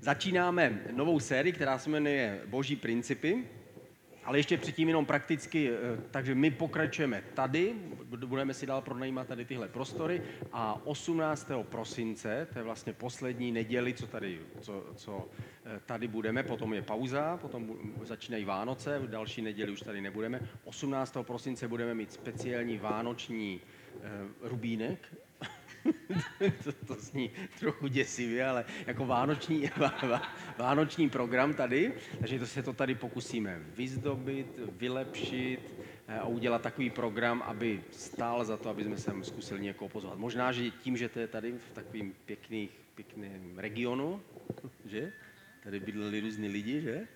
Začínáme novou sérii, která se jmenuje Boží principy, ale ještě předtím jenom prakticky, eh, takže my pokračujeme tady, budeme si dál pronajímat tady tyhle prostory a 18. prosince, to je vlastně poslední neděli, co tady, co, co eh, tady budeme, potom je pauza, potom začínají Vánoce, v další neděli už tady nebudeme. 18. prosince budeme mít speciální vánoční uh, rubínek, to, to zní trochu děsivě, ale jako vánoční, vánoční program tady, takže to se to tady pokusíme vyzdobit, vylepšit eh, a udělat takový program, aby stál za to, aby jsme sem zkusili někoho pozvat. Možná, že tím, že to je tady v takovým pěkných, pěkném regionu, že? Tady bydleli různí lidi, že?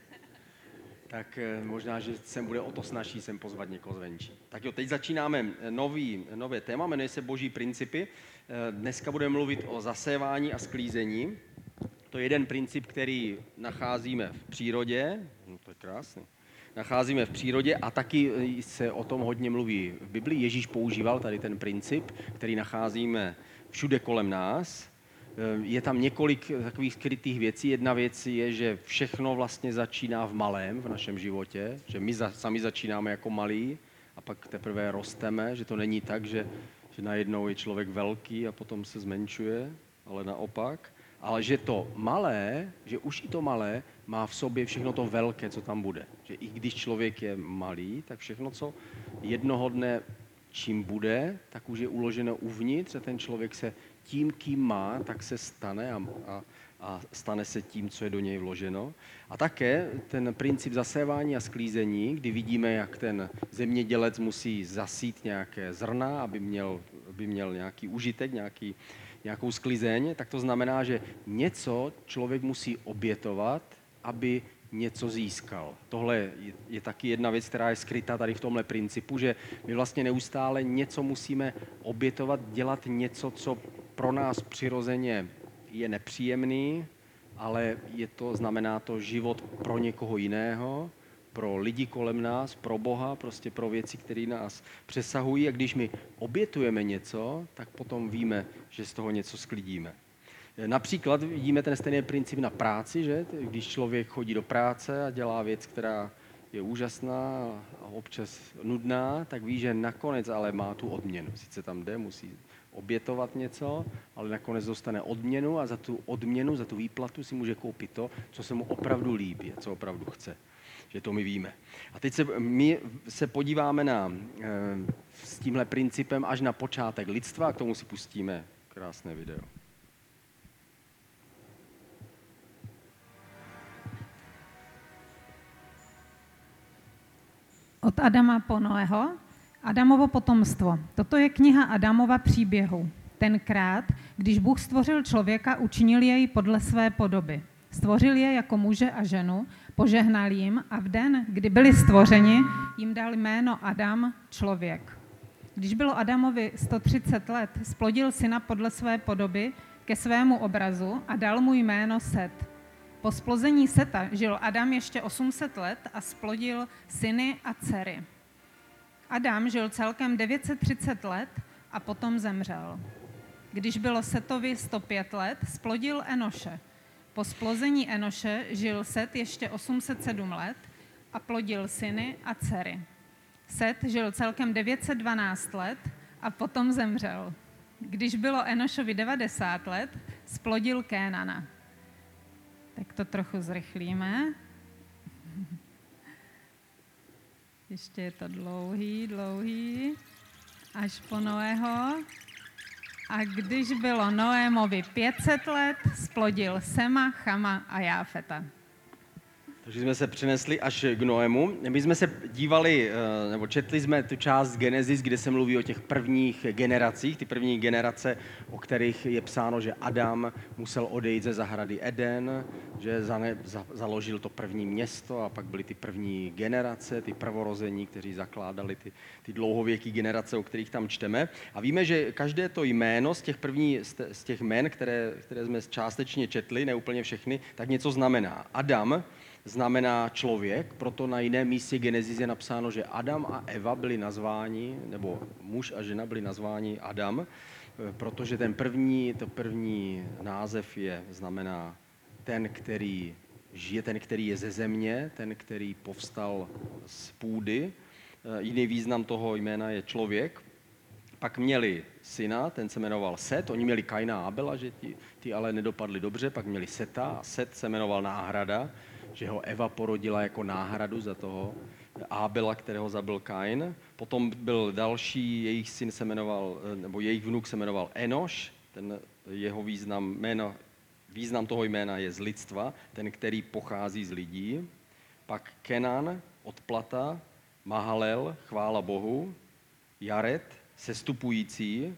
Tak eh, možná, že sem bude o to snažší sem pozvat někoho zvenčí. Tak jo, teď začínáme nový, nové téma, jmenuje se Boží principy. Eh, dneska budeme mluvit o zasévání a sklízení. To je jeden princip, který nacházíme v přírodě. No to je krásný. Nacházíme v přírodě a taky eh, se o tom hodně mluví v Biblii. Ježíš používal tady ten princip, který nacházíme všude kolem nás. Eh, je tam několik takových skrytých věcí. Jedna věc je, že všechno vlastně začíná v malém v našem životě, že my za, sami začínáme jako malí a pak teprve rosteme, že to není tak, že že najednou je člověk velký a potom se zmenšuje, ale naopak. Ale že to malé, že už i to malé má v sobě všechno to velké, co tam bude. Že i když člověk je malý, tak všechno, co jednoho dne čím bude, tak už je uloženo uvnitř a ten člověk se tím, kým má, tak se stane a, a, a stane se tím, co je do něj vloženo. A také ten princip zasévání a sklízení, kdy vidíme, jak ten zemědělec musí zasít nějaké zrna, aby měl, aby měl nějaký užitek, nějaký, nějakou sklizeň, tak to znamená, že něco člověk musí obětovat, aby něco získal. Tohle je, je taky jedna věc, která je skrytá tady v tomhle principu, že my vlastně neustále něco musíme obětovat, dělat něco, co pro nás přirozeně je nepříjemný, ale je to, znamená to život pro někoho jiného, pro lidi kolem nás, pro Boha, prostě pro věci, které nás přesahují. A když my obětujeme něco, tak potom víme, že z toho něco sklidíme. Například vidíme ten stejný princip na práci, že? Když člověk chodí do práce a dělá věc, která je úžasná a občas nudná, tak ví, že nakonec ale má tu odměnu. Sice tam jde, musí obětovat něco, ale nakonec dostane odměnu a za tu odměnu, za tu výplatu si může koupit to, co se mu opravdu líbí, co opravdu chce. Že to my víme. A teď se, my se podíváme na, e, s tímhle principem až na počátek lidstva a k tomu si pustíme krásné video. Od Adama po Noého Adamovo potomstvo. Toto je kniha Adamova příběhu. Tenkrát, když Bůh stvořil člověka, učinil jej podle své podoby. Stvořil je jako muže a ženu, požehnal jim a v den, kdy byli stvořeni, jim dal jméno Adam, člověk. Když bylo Adamovi 130 let, splodil syna podle své podoby ke svému obrazu a dal mu jméno Set. Po splození Seta žil Adam ještě 800 let a splodil syny a dcery. Adam žil celkem 930 let a potom zemřel. Když bylo Setovi 105 let, splodil Enoše. Po splození Enoše žil Set ještě 807 let a plodil syny a dcery. Set žil celkem 912 let a potom zemřel. Když bylo Enošovi 90 let, splodil Kénana. Tak to trochu zrychlíme. Ještě je to dlouhý, dlouhý, až po Noého. A když bylo Noémovi 500 let, splodil Sema, Chama a Jáfeta. Takže jsme se přinesli až k Noému. My jsme se dívali, eh, nebo četli jsme tu část Genesis, kde se mluví o těch prvních generacích, ty první generace, o kterých je psáno, že Adam musel odejít ze zahrady Eden, že zane, za, založil to první město a pak byly ty první generace, ty prvorození, kteří zakládali ty, ty dlouhověké generace, o kterých tam čteme. A víme, že každé to jméno z těch první, z těch jmén, které, které jsme částečně četli, ne úplně všechny, tak něco znamená. Adam, znamená člověk, proto na jiném místě Genesis je napsáno, že Adam a Eva byli nazváni, nebo muž a žena byli nazváni Adam, protože ten první, to první název je, znamená ten, který žije, ten, který je ze země, ten, který povstal z půdy. Eh, jiný význam toho jména je člověk. Pak měli syna, ten se jmenoval Set, oni měli Kaina a Abela, že ti, ti ale nedopadli dobře, pak měli Seta a Set se jmenoval Náhrada, že ho Eva porodila jako náhradu za toho Abela, kterého zabil Kain. Potom byl další, jejich syn se jmenoval, nebo jejich vnuk se jmenoval Enoš, ten jeho význam, jméno, význam toho jména je z lidstva, ten, který pochází z lidí. Pak Kenan, odplata, Mahalel, chvála Bohu, Jaret, sestupující,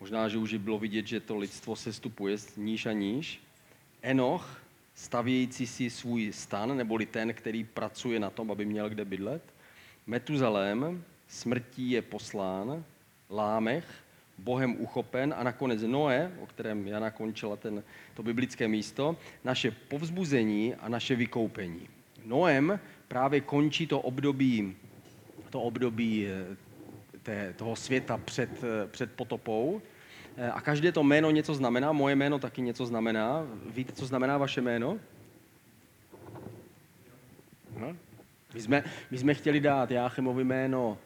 možná, že už bylo vidět, že to lidstvo sestupuje níž a níž, Enoch, stavějící si svůj stan, neboli ten, který pracuje na tom, aby měl kde bydlet. Metuzalém, smrtí je poslán, Lámech, Bohem uchopen a nakonec Noé, o kterém Jana končila ten, to biblické místo, naše povzbuzení a naše vykoupení. Noem právě končí to období, to období eh, té, toho světa před, eh, před potopou a každé to jméno něco znamená, moje jméno taky něco znamená. Víte, co znamená vaše jméno? No. My, jsme, my jsme chtěli dát Jáchemovi jméno uh,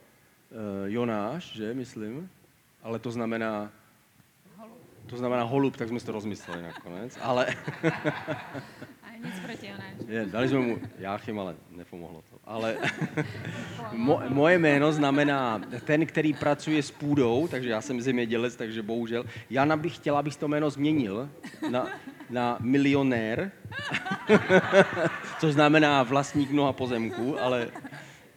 Jonáš, že, myslím, ale to znamená to znamená holub, tak jsme si to rozmysleli nakonec, ale... Nic proti Je, dali jsme mu Jáchym, ale nepomohlo to. Ale mo, moje jméno znamená ten, který pracuje s půdou, takže já jsem zemědělec, takže bohužel. Jana bych chtěla, abych to jméno změnil na, na milionér, což znamená vlastník mnoha pozemků, ale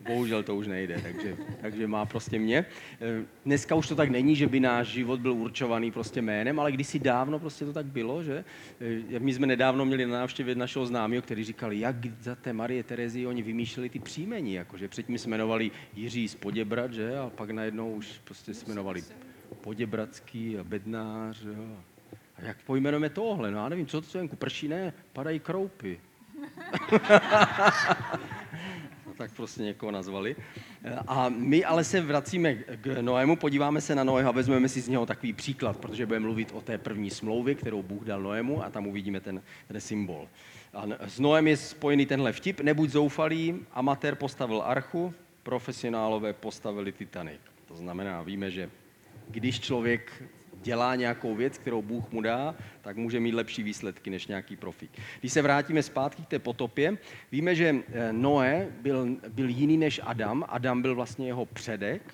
bohužel to už nejde, takže, takže má prostě mě. Eh, dneska už to tak není, že by náš život byl určovaný prostě jménem, ale kdysi dávno prostě to tak bylo, že? Eh, my jsme nedávno měli na návštěvě našeho známého, který říkali, jak za té Marie Terezy oni vymýšleli ty příjmení, jakože předtím jsme jmenovali Jiří z Poděbrat, že? A pak najednou už prostě jsme jmenovali Poděbratský a Bednář, jo? A jak pojmenujeme tohle? No já nevím, co to venku prší, ne, padají kroupy. tak prostě někoho nazvali. A my ale se vracíme k Noému, podíváme se na Noého a vezmeme si z něho takový příklad, protože budeme mluvit o té první smlouvě, kterou Bůh dal Noému a tam uvidíme ten, ten symbol. A s Noem je spojený tenhle vtip, nebuď zoufalý, amatér postavil archu, profesionálové postavili Titanic. To znamená, víme, že když člověk dělá nějakou věc, kterou Bůh mu dá, tak může mít lepší výsledky než nějaký profík. Když se vrátíme zpátky k té potopě, víme, že eh, Noé byl, byl jiný než Adam. Adam byl vlastně jeho předek,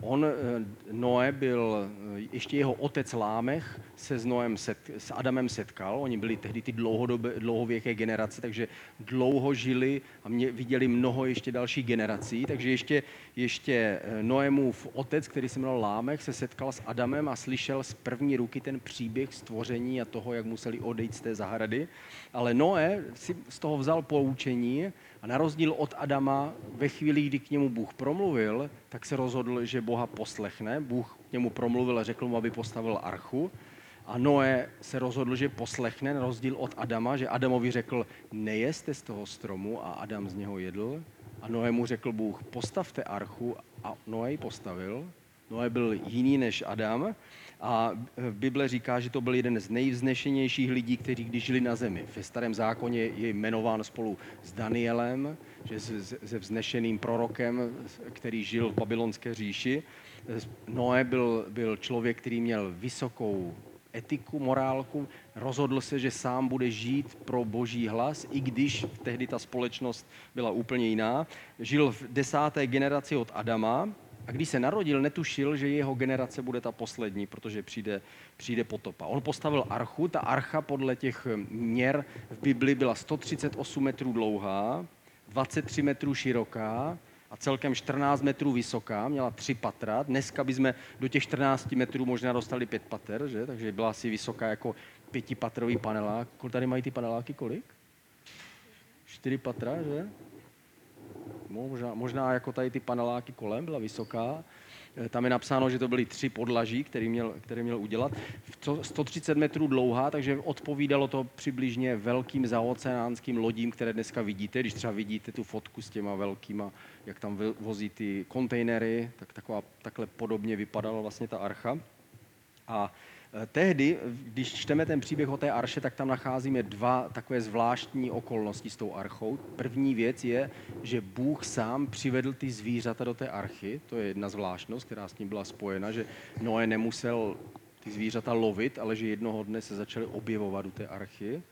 on, eh, Noé byl, eh, ještě jeho otec Lámech se s, Noem set, s Adamem setkal. Oni byli tehdy ty dlouhodobé, dlouhověké generace, takže dlouho žili a mě, viděli mnoho ještě dalších generací. Takže ještě, ještě Noémův otec, který se jmenoval Lámech, se setkal s Adamem a slyšel z první ruky ten příběh stvoření a toho, jak museli odejít z té zahrady. Ale Noé si z toho vzal poučení a na rozdíl od Adama, ve chvíli, kdy k němu Bůh promluvil, tak se rozhodl, že Boha poslechne. Bůh k němu promluvil a řekl mu, aby postavil archu. A Noé se rozhodl, že poslechne, na rozdíl od Adama, že Adamovi řekl, nejeste z toho stromu a Adam z něho jedl. A Noé mu řekl Bůh, postavte archu a Noé ji postavil. Noé byl jiný než Adam a Bible říká, že to byl jeden z nejvznešenějších lidí, kteří když žili na zemi. Ve starém zákoně je jmenován spolu s Danielem, že se vznešeným prorokem, který žil v babylonské říši. Noé byl, byl člověk, který měl vysokou etiku, morálku, rozhodl se, že sám bude žít pro boží hlas, i když tehdy ta společnost byla úplně jiná. Žil v desáté generaci od Adama, a když se narodil, netušil, že jeho generace bude ta poslední, protože přijde, přijde potopa. On postavil archu, ta archa podle těch měr v Bibli byla 138 metrů dlouhá, 23 metrů široká a celkem 14 metrů vysoká, měla tři patra. Dneska bychom do těch 14 metrů možná dostali pět pater, že? takže byla asi vysoká jako pětipatrový panelák. Tady mají ty paneláky kolik? Čtyři patra, že? Možná, možná jako tady ty paneláky kolem, byla vysoká. Eh, tam je napsáno, že to byly tři podlaží, který měl, který měl udělat. 130 metrů dlouhá, takže odpovídalo to přibližně velkým zaoceánským lodím, které dneska vidíte. Když třeba vidíte tu fotku s těma velkýma, jak tam vozí ty kontejnery, tak taková, takhle podobně vypadala vlastně ta archa. A Eh, Tehdy, když čteme ten příběh o té arše, tak tam nacházíme dva takové zvláštní okolnosti s tou archou. První věc je, že Bůh sám přivedl ty zvířata do té archy. To je jedna zvláštnost, která s tím byla spojena, že Noé nemusel ty zvířata lovit, ale že jednoho dne se začaly objevovat u té archy.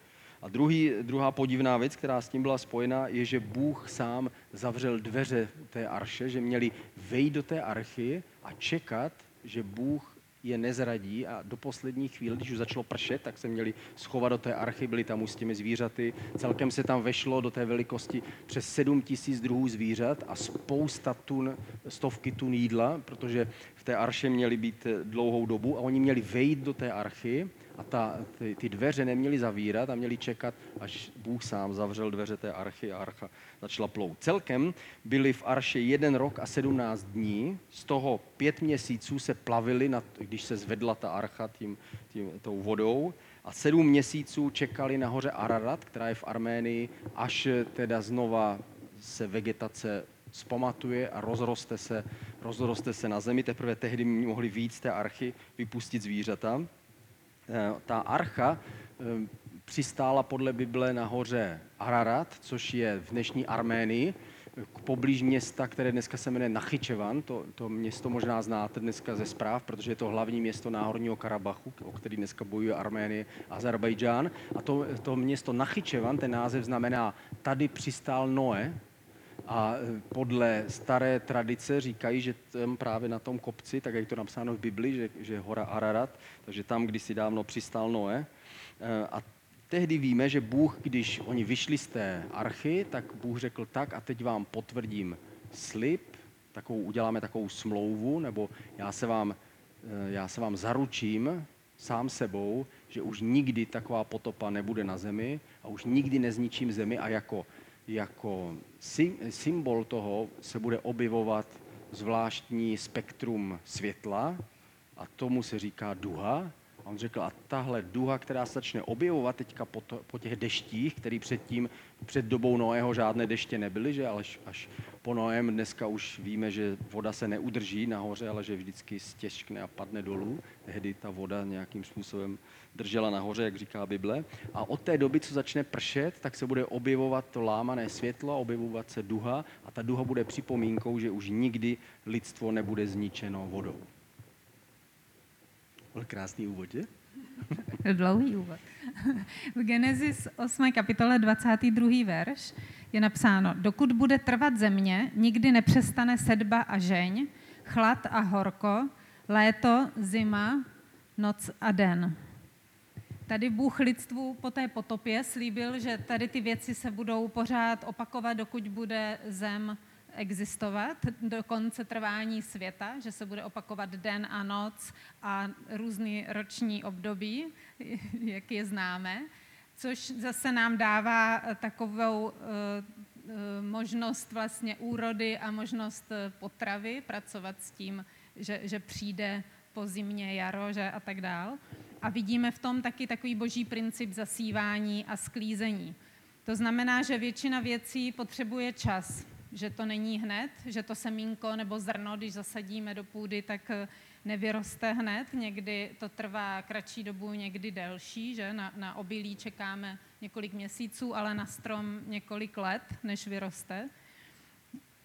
A druhý, druhá podivná věc, která s tím byla spojena, je, že Bůh sám zavřel dveře té arše, že měli vejít do té archy a čekat, že Bůh je nezradí a do poslední chvíle, když už začalo pršet, tak se měli schovat do té archy, byli tam už s těmi zvířaty. Celkem se tam vešlo do té velikosti přes 7 tisíc druhů zvířat a spousta tun, stovky tun jídla, protože v té arše měli být dlouhou dobu a oni měli vejít do té archy a ta, ty, ty dveře neměli zavírat a měli čekat, až Bůh sám zavřel dveře té archy a archa začala plout. Celkem byli v arše jeden rok a sedmnáct dní, z toho pět měsíců se plavili, nad, když se zvedla ta archa tím, tím, tou vodou, a sedm měsíců čekali nahoře Ararat, která je v Arménii, až teda znova se vegetace zpamatuje a rozroste se, rozroste se na zemi. Teprve tehdy mohli víc té archy vypustit zvířata. Eh, ta archa eh, přistála podle Bible nahoře Ararat, což je v dnešní Arménii, poblíž města, které dneska se jmenuje Nachyčevan. To, to město možná znáte dneska ze zpráv, protože je to hlavní město Náhorního Karabachu, o který dneska bojuje Arménie a Azerbajdžán. A to, to město Nachyčevan, ten název znamená tady přistál Noé, a podle staré tradice říkají, že tam právě na tom kopci, tak jak je to napsáno v Bibli, že, že hora Ararat, takže tam kdysi dávno přistál Noé. A tehdy víme, že Bůh, když oni vyšli z té archy, tak Bůh řekl tak a teď vám potvrdím slib, takovou, uděláme takovou smlouvu, nebo já se vám, já se vám zaručím sám sebou, že už nikdy taková potopa nebude na zemi a už nikdy nezničím zemi a jako jako symbol toho se bude objevovat zvláštní spektrum světla a tomu se říká duha. On řekl, a tahle duha, která se začne objevovat teďka po, to, po těch deštích, který předtím, před dobou Noého žádné deště nebyly, že až, až po Noém dneska už víme, že voda se neudrží nahoře, ale že vždycky stěžkne a padne dolů. Tehdy ta voda nějakým způsobem držela nahoře, jak říká Bible. A od té doby, co začne pršet, tak se bude objevovat to lámané světlo, objevovat se duha a ta duha bude připomínkou, že už nikdy lidstvo nebude zničeno vodou. Byl krásný úvod, že? Dlouhý úvod. V Genesis 8. kapitole 22. verš je napsáno, dokud bude trvat země, nikdy nepřestane sedba a žeň, chlad a horko, léto, zima, noc a den. Tady Bůh lidstvu po té potopě slíbil, že tady ty věci se budou pořád opakovat, dokud bude zem existovat do konce trvání světa, že se bude opakovat den a noc a různý roční období, jak je známe, což zase nám dává takovou eh, eh, možnost vlastně úrody a možnost eh, potravy, pracovat s tím, že, že přijde po zimě jaro že a tak dál. A vidíme v tom taky takový boží princip zasívání a sklízení. To znamená, že většina věcí potřebuje čas, že to není hned, že to semínko nebo zrno, když zasadíme do půdy, tak eh, nevyroste hned. Někdy to trvá kratší dobu, někdy delší, že na, na obilí čekáme několik měsíců, ale na strom několik let, než vyroste.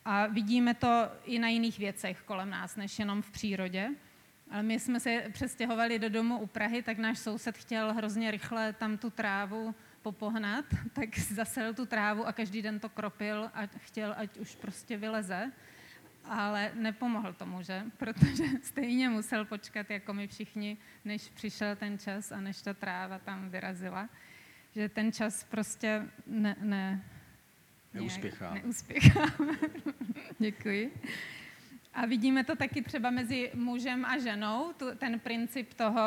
A vidíme to i na jiných věcech kolem nás, než jenom v přírodě. Ale my jsme se přestěhovali do domu u Prahy, tak náš soused chtěl hrozně rychle tam tu trávu popohnat, tak zasel tu trávu a každý den to kropil a chtěl, ať už prostě vyleze. Ale nepomohl tomu, že? Protože stejně musel počkat, jako my všichni, než přišel ten čas a než ta tráva tam vyrazila. Že ten čas prostě ne, ne, neuspěchá. Neuspěchá. Děkuji. A vidíme to taky třeba mezi mužem a ženou, tu, ten princip toho,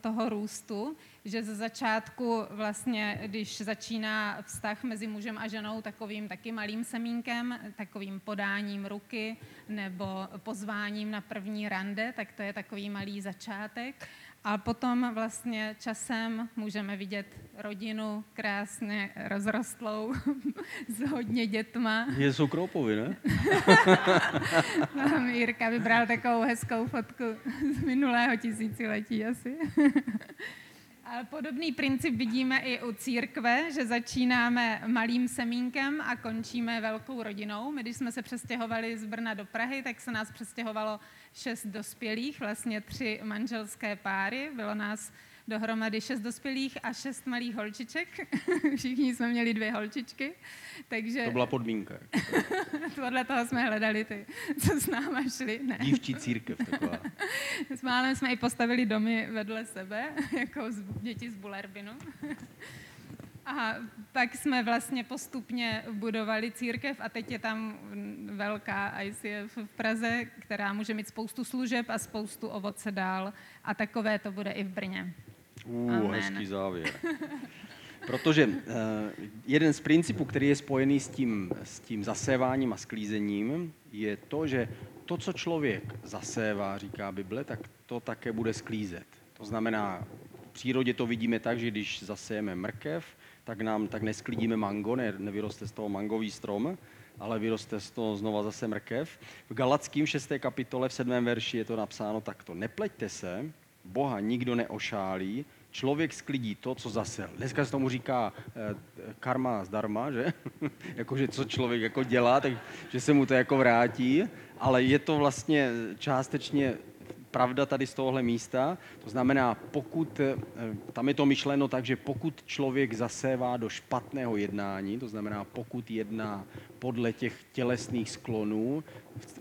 toho růstu, že ze začátku vlastně, když začíná vztah mezi mužem a ženou takovým taky malým semínkem, takovým podáním ruky nebo pozváním na první rande, tak to je takový malý začátek. A potom vlastně časem můžeme vidět rodinu krásně rozrostlou s hodně dětma. Je jsou kroupovi, ne? Tam Jirka vybral takovou hezkou fotku z minulého tisíciletí asi. Podobný princip vidíme i u církve, že začínáme malým semínkem a končíme velkou rodinou. My, když jsme se přestěhovali z Brna do Prahy, tak se nás přestěhovalo šest dospělých, vlastně tři manželské páry. Bylo nás dohromady šest dospělých a šest malých holčiček. Všichni jsme měli dvě holčičky. Takže To byla podmínka. podle toho jsme hledali ty, co s náma šli. Ne. Dívčí církev taková. S málem jsme i postavili domy vedle sebe, jako z, děti z Bulerbinu. A pak jsme vlastně postupně budovali církev a teď je tam velká ICF v Praze, která může mít spoustu služeb a spoustu ovoce dál. A takové to bude i v Brně. Uh, hezký závěr. Protože uh, jeden z principů, který je spojený s tím, s tím zaséváním a sklízením, je to, že to, co člověk zasévá, říká Bible, tak to také bude sklízet. To znamená, v přírodě to vidíme tak, že když zasejeme mrkev, tak nám tak nesklidíme mango, ne, nevyroste z toho mangový strom, ale vyroste z toho znova zase mrkev. V Galackým 6. kapitole v 7. verši je to napsáno takto. Nepleťte se, Boha nikdo neošálí, člověk sklidí to, co zasel. Dneska se tomu říká eh, karma zdarma, že? Jakože co člověk jako dělá, tak že se mu to jako vrátí, ale je to vlastně částečně pravda tady z tohohle místa. To znamená, pokud, eh, tam je to myšleno tak, že pokud člověk zasévá do špatného jednání, to znamená, pokud jedná podle těch tělesných sklonů,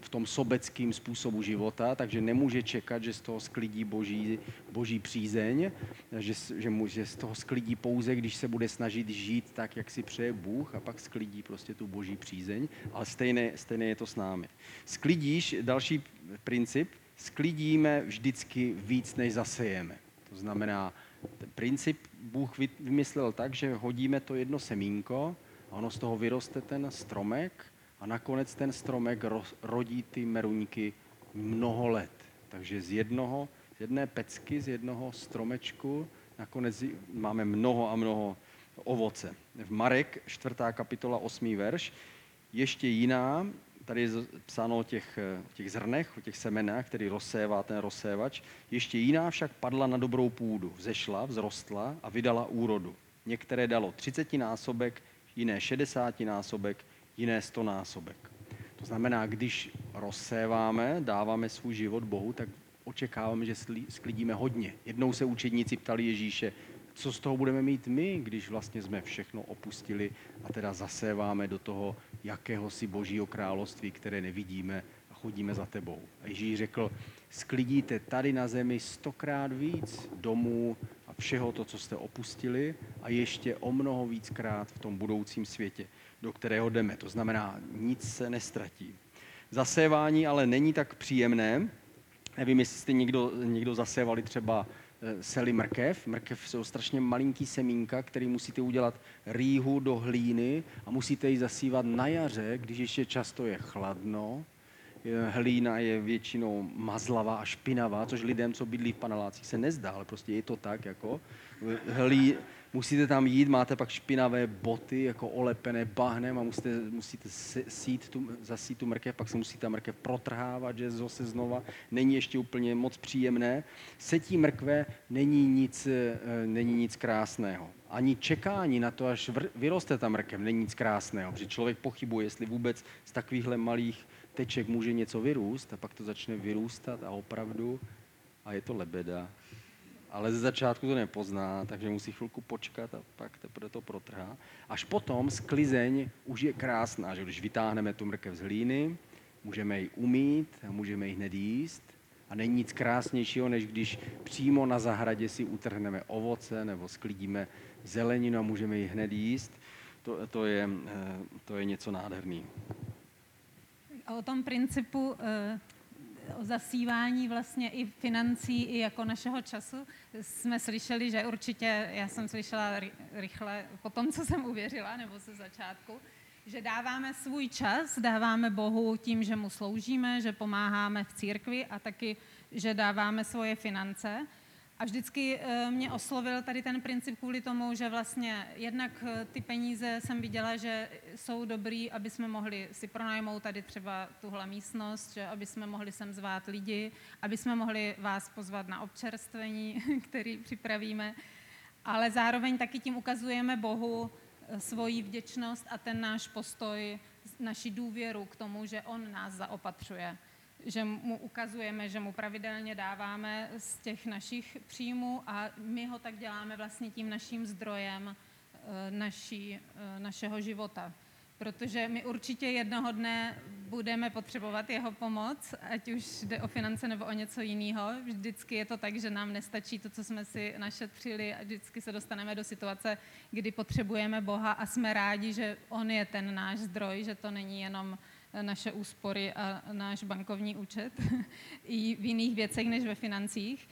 v tom sobeckým způsobu života, takže nemůže čekat, že z toho sklidí boží, boží přízeň, že, že, mu, že z toho sklidí pouze, když se bude snažit žít tak, jak si přeje Bůh a pak sklidí prostě tu boží přízeň, ale stejné, stejné je to s námi. Sklidíš, další princip, sklidíme vždycky víc, než zasejeme. To znamená, ten princip Bůh vymyslel tak, že hodíme to jedno semínko a ono z toho vyroste ten stromek a nakonec ten stromek rodí ty meruňky mnoho let. Takže z jednoho, z jedné pecky, z jednoho stromečku nakonec máme mnoho a mnoho ovoce. V Marek, 4. kapitola, 8. verš, ještě jiná tady je psáno o těch, těch zrnech, o těch semenách, který rozsévá ten rozsévač. Ještě jiná však padla na dobrou půdu, vzešla, vzrostla a vydala úrodu. Některé dalo 30 násobek, jiné 60 násobek, jiné 100 násobek. To znamená, když rozséváme, dáváme svůj život Bohu, tak očekáváme, že sklidíme hodně. Jednou se učedníci ptali Ježíše, co z toho budeme mít my, když vlastně jsme všechno opustili a teda zaséváme do toho jakéhosi božího království, které nevidíme a chodíme za tebou. A Ježíš řekl, sklidíte tady na zemi stokrát víc domů a všeho to, co jste opustili a ještě o mnoho víckrát v tom budoucím světě, do kterého jdeme. To znamená, nic se nestratí. Zasévání ale není tak příjemné. Nevím, jestli jste někdo, někdo zasévali třeba seli mrkev. Mrkev jsou strašně malinký semínka, který musíte udělat rýhu do hlíny a musíte ji zasívat na jaře, když ještě často je chladno. Hlína je většinou mazlavá a špinavá, což lidem, co bydlí v panelácích, se nezdá, ale prostě je to tak. Jako. Hlí, musíte tam jít, máte pak špinavé boty, jako olepené bahnem a musíte, musíte sít tu, zasít tu mrkev, pak se musí ta mrkev protrhávat, že zase znova není ještě úplně moc příjemné. Setí mrkve není nic, eh, není nic krásného. Ani čekání na to, až vyroste ta mrkev, není nic krásného, protože člověk pochybuje, jestli vůbec z takovýchhle malých teček může něco vyrůst a pak to začne vyrůstat a opravdu a je to lebeda ale ze začátku to nepozná, takže musí chvilku počkat a pak teprve to protrhá. Až potom sklizeň už je krásná, že když vytáhneme tu mrkev z hlíny, můžeme ji umít a můžeme ji hned jíst. A není nic krásnějšího, než když přímo na zahradě si utrhneme ovoce nebo sklidíme zeleninu a můžeme ji hned jíst. To, to, je, eh, to je něco O tom principu eh, o zasívání vlastně i financí, i jako našeho času jsme slyšeli, že určitě, já jsem slyšela rychle po tom, co jsem uvěřila, nebo ze začátku, že dáváme svůj čas, dáváme Bohu tím, že mu sloužíme, že pomáháme v církvi a taky, že dáváme svoje finance. A vždycky eh, mě oslovil tady ten princip kvůli tomu, že vlastně jednak eh, ty peníze jsem viděla, že jsou dobrý, aby jsme mohli si pronajmout tady třeba tuhle místnost, že aby jsme mohli sem zvát lidi, aby jsme mohli vás pozvat na občerstvení, který připravíme, ale zároveň taky tím ukazujeme Bohu eh, svoji vděčnost a ten náš postoj, naši důvěru k tomu, že On nás zaopatřuje že mu ukazujeme, že mu pravidelně dáváme z těch našich příjmů a my ho tak děláme vlastně tím naším zdrojem eh, naší, eh, našeho života. Protože my určitě jednoho dne budeme potřebovat jeho pomoc, ať už jde o finance nebo o něco jiného. Vždycky je to tak, že nám nestačí to, co jsme si našetřili a vždycky se dostaneme do situace, kdy potřebujeme Boha a jsme rádi, že On je ten náš zdroj, že to není jenom uh, naše úspory a náš bankovní účet i v jiných věcech než ve financích.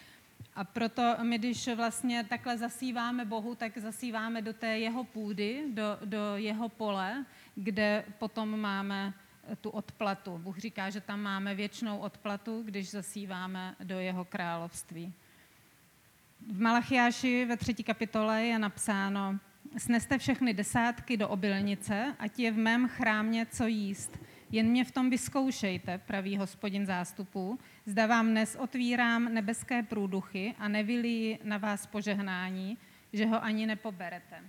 A proto my, když vlastně takhle zasíváme Bohu, tak zasíváme do té jeho půdy, do, do jeho pole, kde potom máme tu odplatu. Bůh říká, že tam máme věčnou odplatu, když zasíváme do jeho království. V Malachiáši ve třetí kapitole je napsáno, sneste všechny desátky do obilnice, ať je v mém chrámě co jíst. Jen mě v tom vyzkoušejte, praví hospodin zástupů, zda vám dnes otvírám nebeské průduchy a nevylí na vás požehnání, že ho ani nepoberete.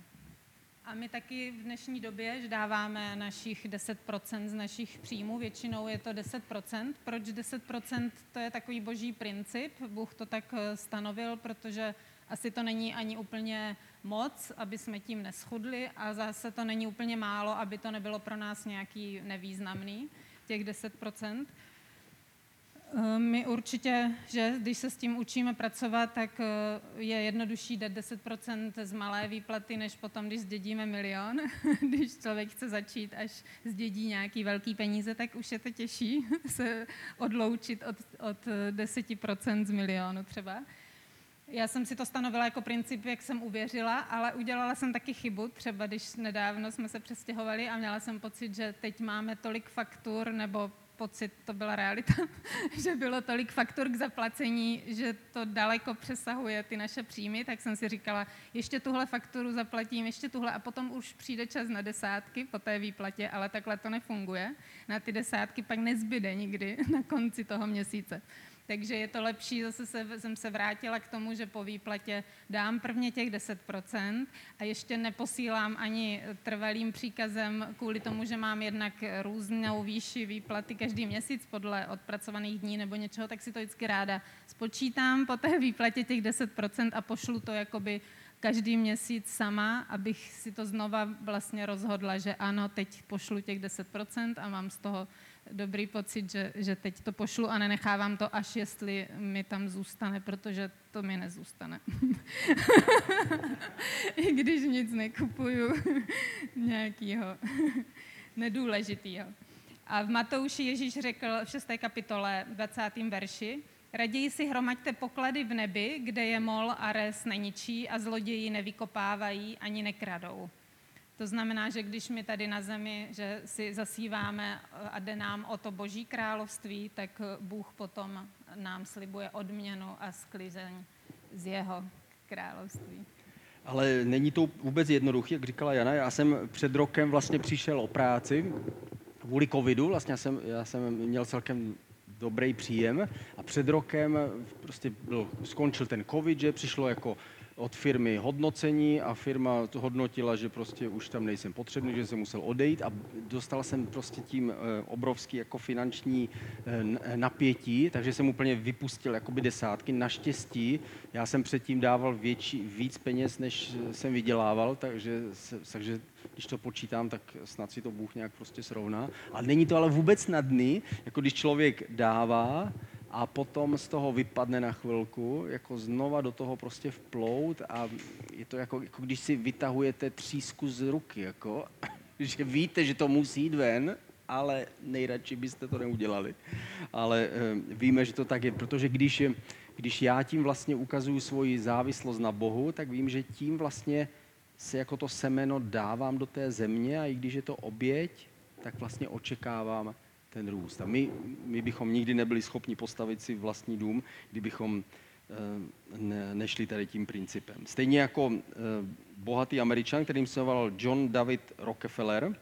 A my taky v dnešní době že dáváme našich 10% z našich příjmů, většinou je to 10%. Proč 10%? To je takový boží princip, Bůh to tak eh, stanovil, protože asi to není ani úplně moc, aby jsme tím neschudli a zase to není úplně málo, aby to nebylo pro nás nějaký nevýznamný, těch 10%. Eh, my určitě, že když se s tím učíme pracovat, tak eh, je jednodušší dát 10% z malé výplaty, než potom, když zdědíme milion. když člověk chce začít, až zdědí nějaký velký peníze, tak už je to těžší se odloučit od, od 10% z milionu třeba. Já jsem si to stanovila jako princip, jak jsem uvěřila, ale udělala jsem taky chybu. Třeba když nedávno jsme se přestěhovali a měla jsem pocit, že teď máme tolik faktur, nebo pocit, to byla realita, že bylo tolik faktur k zaplacení, že to daleko přesahuje ty naše příjmy, tak jsem si říkala, ještě tuhle fakturu zaplatím, ještě tuhle a potom už přijde čas na desátky po té výplatě, ale takhle to nefunguje. Na ty desátky pak nezbyde nikdy na konci toho měsíce takže je to lepší, zase se, jsem se vrátila k tomu, že po výplatě dám prvně těch 10% a ještě neposílám ani trvalým příkazem kvůli tomu, že mám jednak různou výši výplaty každý měsíc podle odpracovaných dní nebo něčeho, tak si to vždycky ráda spočítám po té výplatě těch 10% a pošlu to jakoby každý měsíc sama, abych si to znova vlastně rozhodla, že ano, teď pošlu těch 10% a mám z toho dobrý pocit, že, že teď to pošlu a nenechávám to, až jestli mi tam zůstane, protože to mi nezůstane. I když nic nekupuju nějakého nedůležitého. A v Matouši Ježíš řekl v 6. kapitole 20. verši, Raději si hromaďte poklady v nebi, kde je mol a res neničí a zloději nevykopávají ani nekradou. To znamená, že když my tady na zemi, že si zasíváme eh, a jde nám o to boží království, tak eh, Bůh potom nám slibuje odměnu a sklizeň z jeho království. Ale není to vůbec jednoduché, jak říkala Jana. Já jsem před rokem vlastně přišel o práci kvůli covidu. Vlastně já jsem, já jsem měl celkem dobrý příjem a před rokem prostě byl, skončil ten covid, že přišlo jako od firmy hodnocení a firma to hodnotila, že prostě už tam nejsem potřebný, že jsem musel odejít a dostal jsem prostě tím eh, obrovský jako finanční eh, napětí, takže jsem úplně vypustil jakoby desátky. Naštěstí já jsem předtím dával větší, víc peněz, než jsem vydělával, takže, takže když to počítám, tak snad si to Bůh nějak prostě srovná. A není to ale vůbec snadný, jako když člověk dává, a potom z toho vypadne na chvilku, jako znova do toho prostě vplout a je to jako, jako když si vytahujete třísku z ruky, jako, že víte, že to musí jít ven, ale nejradši byste to neudělali. Ale e, víme, že to tak je, protože když, když já tím vlastně ukazuju svoji závislost na Bohu, tak vím, že tím vlastně se jako to semeno dávám do té země a i když je to oběť, tak vlastně očekávám ten růst. A my, my bychom nikdy nebyli schopni postavit si vlastní dům, kdybychom eh, ne, nešli tady tím principem. Stejně jako eh, bohatý američan, kterým se jmenoval John David Rockefeller,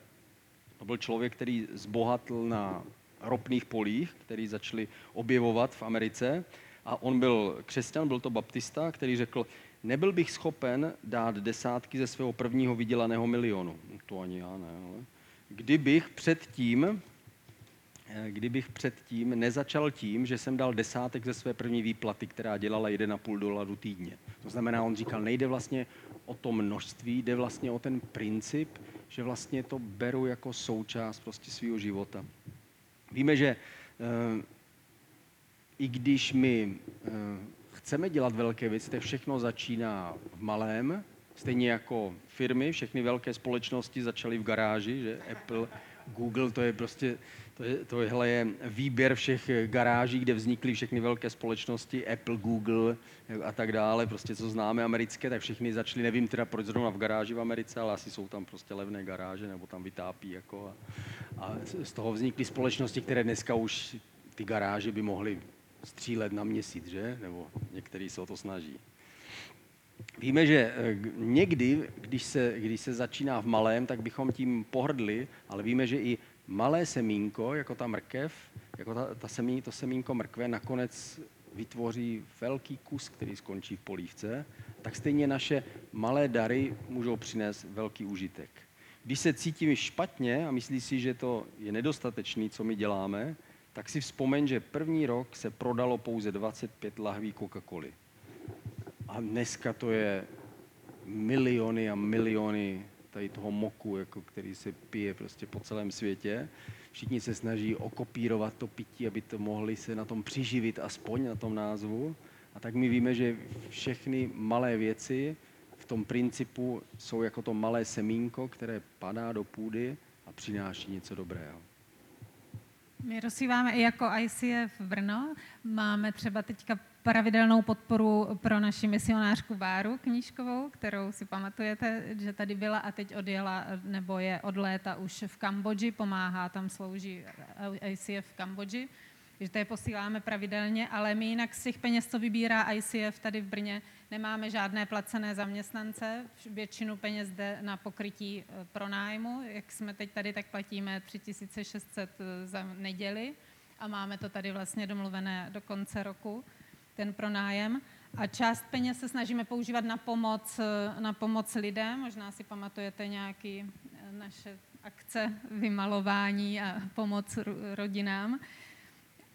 to byl člověk, který zbohatl na ropných polích, který začali objevovat v Americe. A on byl křesťan, byl to baptista, který řekl, nebyl bych schopen dát desátky ze svého prvního vydělaného milionu. To ani já ne, ale kdybych předtím, kdybych předtím nezačal tím, že jsem dal desátek ze své první výplaty, která dělala 1,5 dolaru týdně. To znamená, on říkal, nejde vlastně o to množství, jde vlastně o ten princip, že vlastně to beru jako součást prostě svého života. Víme, že eh, i když my eh, chceme dělat velké věci, tak všechno začíná v malém, stejně jako firmy, všechny velké společnosti začaly v garáži, že Apple, Google, to je prostě, to je, tohle je výběr všech garáží, kde vznikly všechny velké společnosti, Apple, Google a tak dále, prostě co známe americké, tak všichni začali, nevím teda proč zrovna v garáži v Americe, ale asi jsou tam prostě levné garáže, nebo tam vytápí jako a, a z toho vznikly společnosti, které dneska už ty garáže by mohly střílet na měsíc, že? Nebo některý se o to snaží. Víme, že eh, někdy, když se, když se začíná v malém, tak bychom tím pohrdli, ale víme, že i malé semínko, jako ta mrkev, jako ta, ta semí, to semínko mrkve, nakonec vytvoří velký kus, který skončí v polívce, tak stejně naše malé dary můžou přinést velký užitek. Když se cítím špatně a myslí si, že to je nedostatečný, co my děláme, tak si vzpomeň, že první rok se prodalo pouze 25 lahví Coca-Coly. A dneska to je miliony a miliony tady toho moku, jako který se pije prostě po celém světě. Všichni se snaží okopírovat to pití, aby to mohli se na tom přiživit aspoň na tom názvu. A tak my víme, že všechny malé věci v tom principu jsou jako to malé semínko, které padá do půdy a přináší něco dobrého. My rozsíváme i jako ICF Brno. Máme třeba teďka pravidelnou podporu pro naši misionářku Báru knížkovou, kterou si pamatujete, že tady byla a teď odjela, nebo je od léta už v Kambodži, pomáhá, tam slouží ICF v Kambodži že to je posíláme pravidelně, ale my jinak z těch peněz, co vybírá ICF tady v Brně, nemáme žádné placené zaměstnance. Většinu peněz jde na pokrytí e, pronájmu. Jak jsme teď tady, tak platíme 3600 e, za neděli a máme to tady vlastně domluvené do konce roku, ten pronájem. A část peněz se snažíme používat na pomoc, na pomoc lidem. Možná si pamatujete nějaké naše akce vymalování a pomoc rodinám.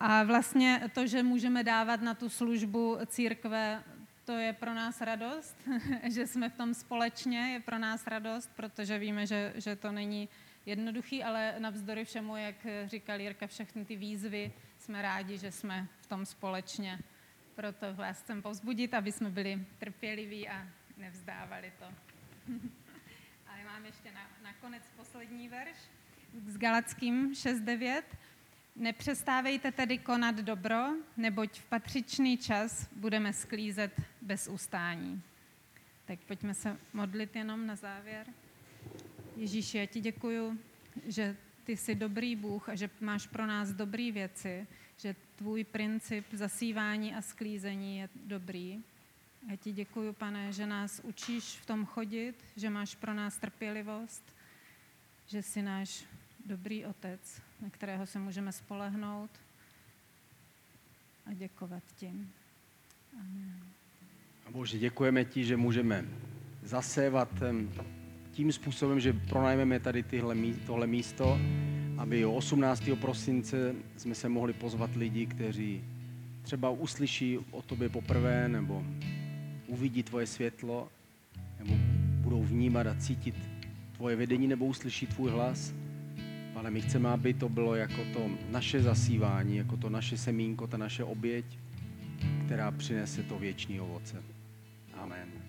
A vlastně to, že můžeme dávat na tu službu církve, to je pro nás radost, že jsme v tom společně, je pro nás radost, protože víme, že, že to není jednoduchý, ale navzdory všemu, jak říkal Jirka, všechny ty výzvy, jsme rádi, že jsme v tom společně. Proto vás chcem povzbudit, aby jsme byli trpěliví a nevzdávali to. Ale mám ještě na, nakonec poslední verš s Galackým 6.9. Nepřestávejte tedy konat dobro, neboť v patřičný čas budeme sklízet bez ustání. Tak pojďme se modlit jenom na závěr. Ježíši, já ti děkuju, že ty jsi dobrý Bůh a že máš pro nás dobré věci, že tvůj princip zasívání a sklízení je dobrý. Já ti děkuju, pane, že nás učíš v tom chodit, že máš pro nás trpělivost, že jsi náš dobrý otec, na kterého se můžeme spolehnout a děkovat ti. Amen. A Bože, děkujeme ti, že můžeme zasévat tím způsobem, že pronajmeme tady tyhle, tohle místo, aby 18. prosince jsme se mohli pozvat lidi, kteří třeba uslyší o tobě poprvé, nebo uvidí tvoje světlo, nebo budou vnímat a cítit tvoje vedení, nebo uslyší tvůj hlas. Pane, my chceme, aby to bylo jako to naše zasívání, jako to naše semínko, ta naše oběť, která přinese to věčný ovoce. Amen.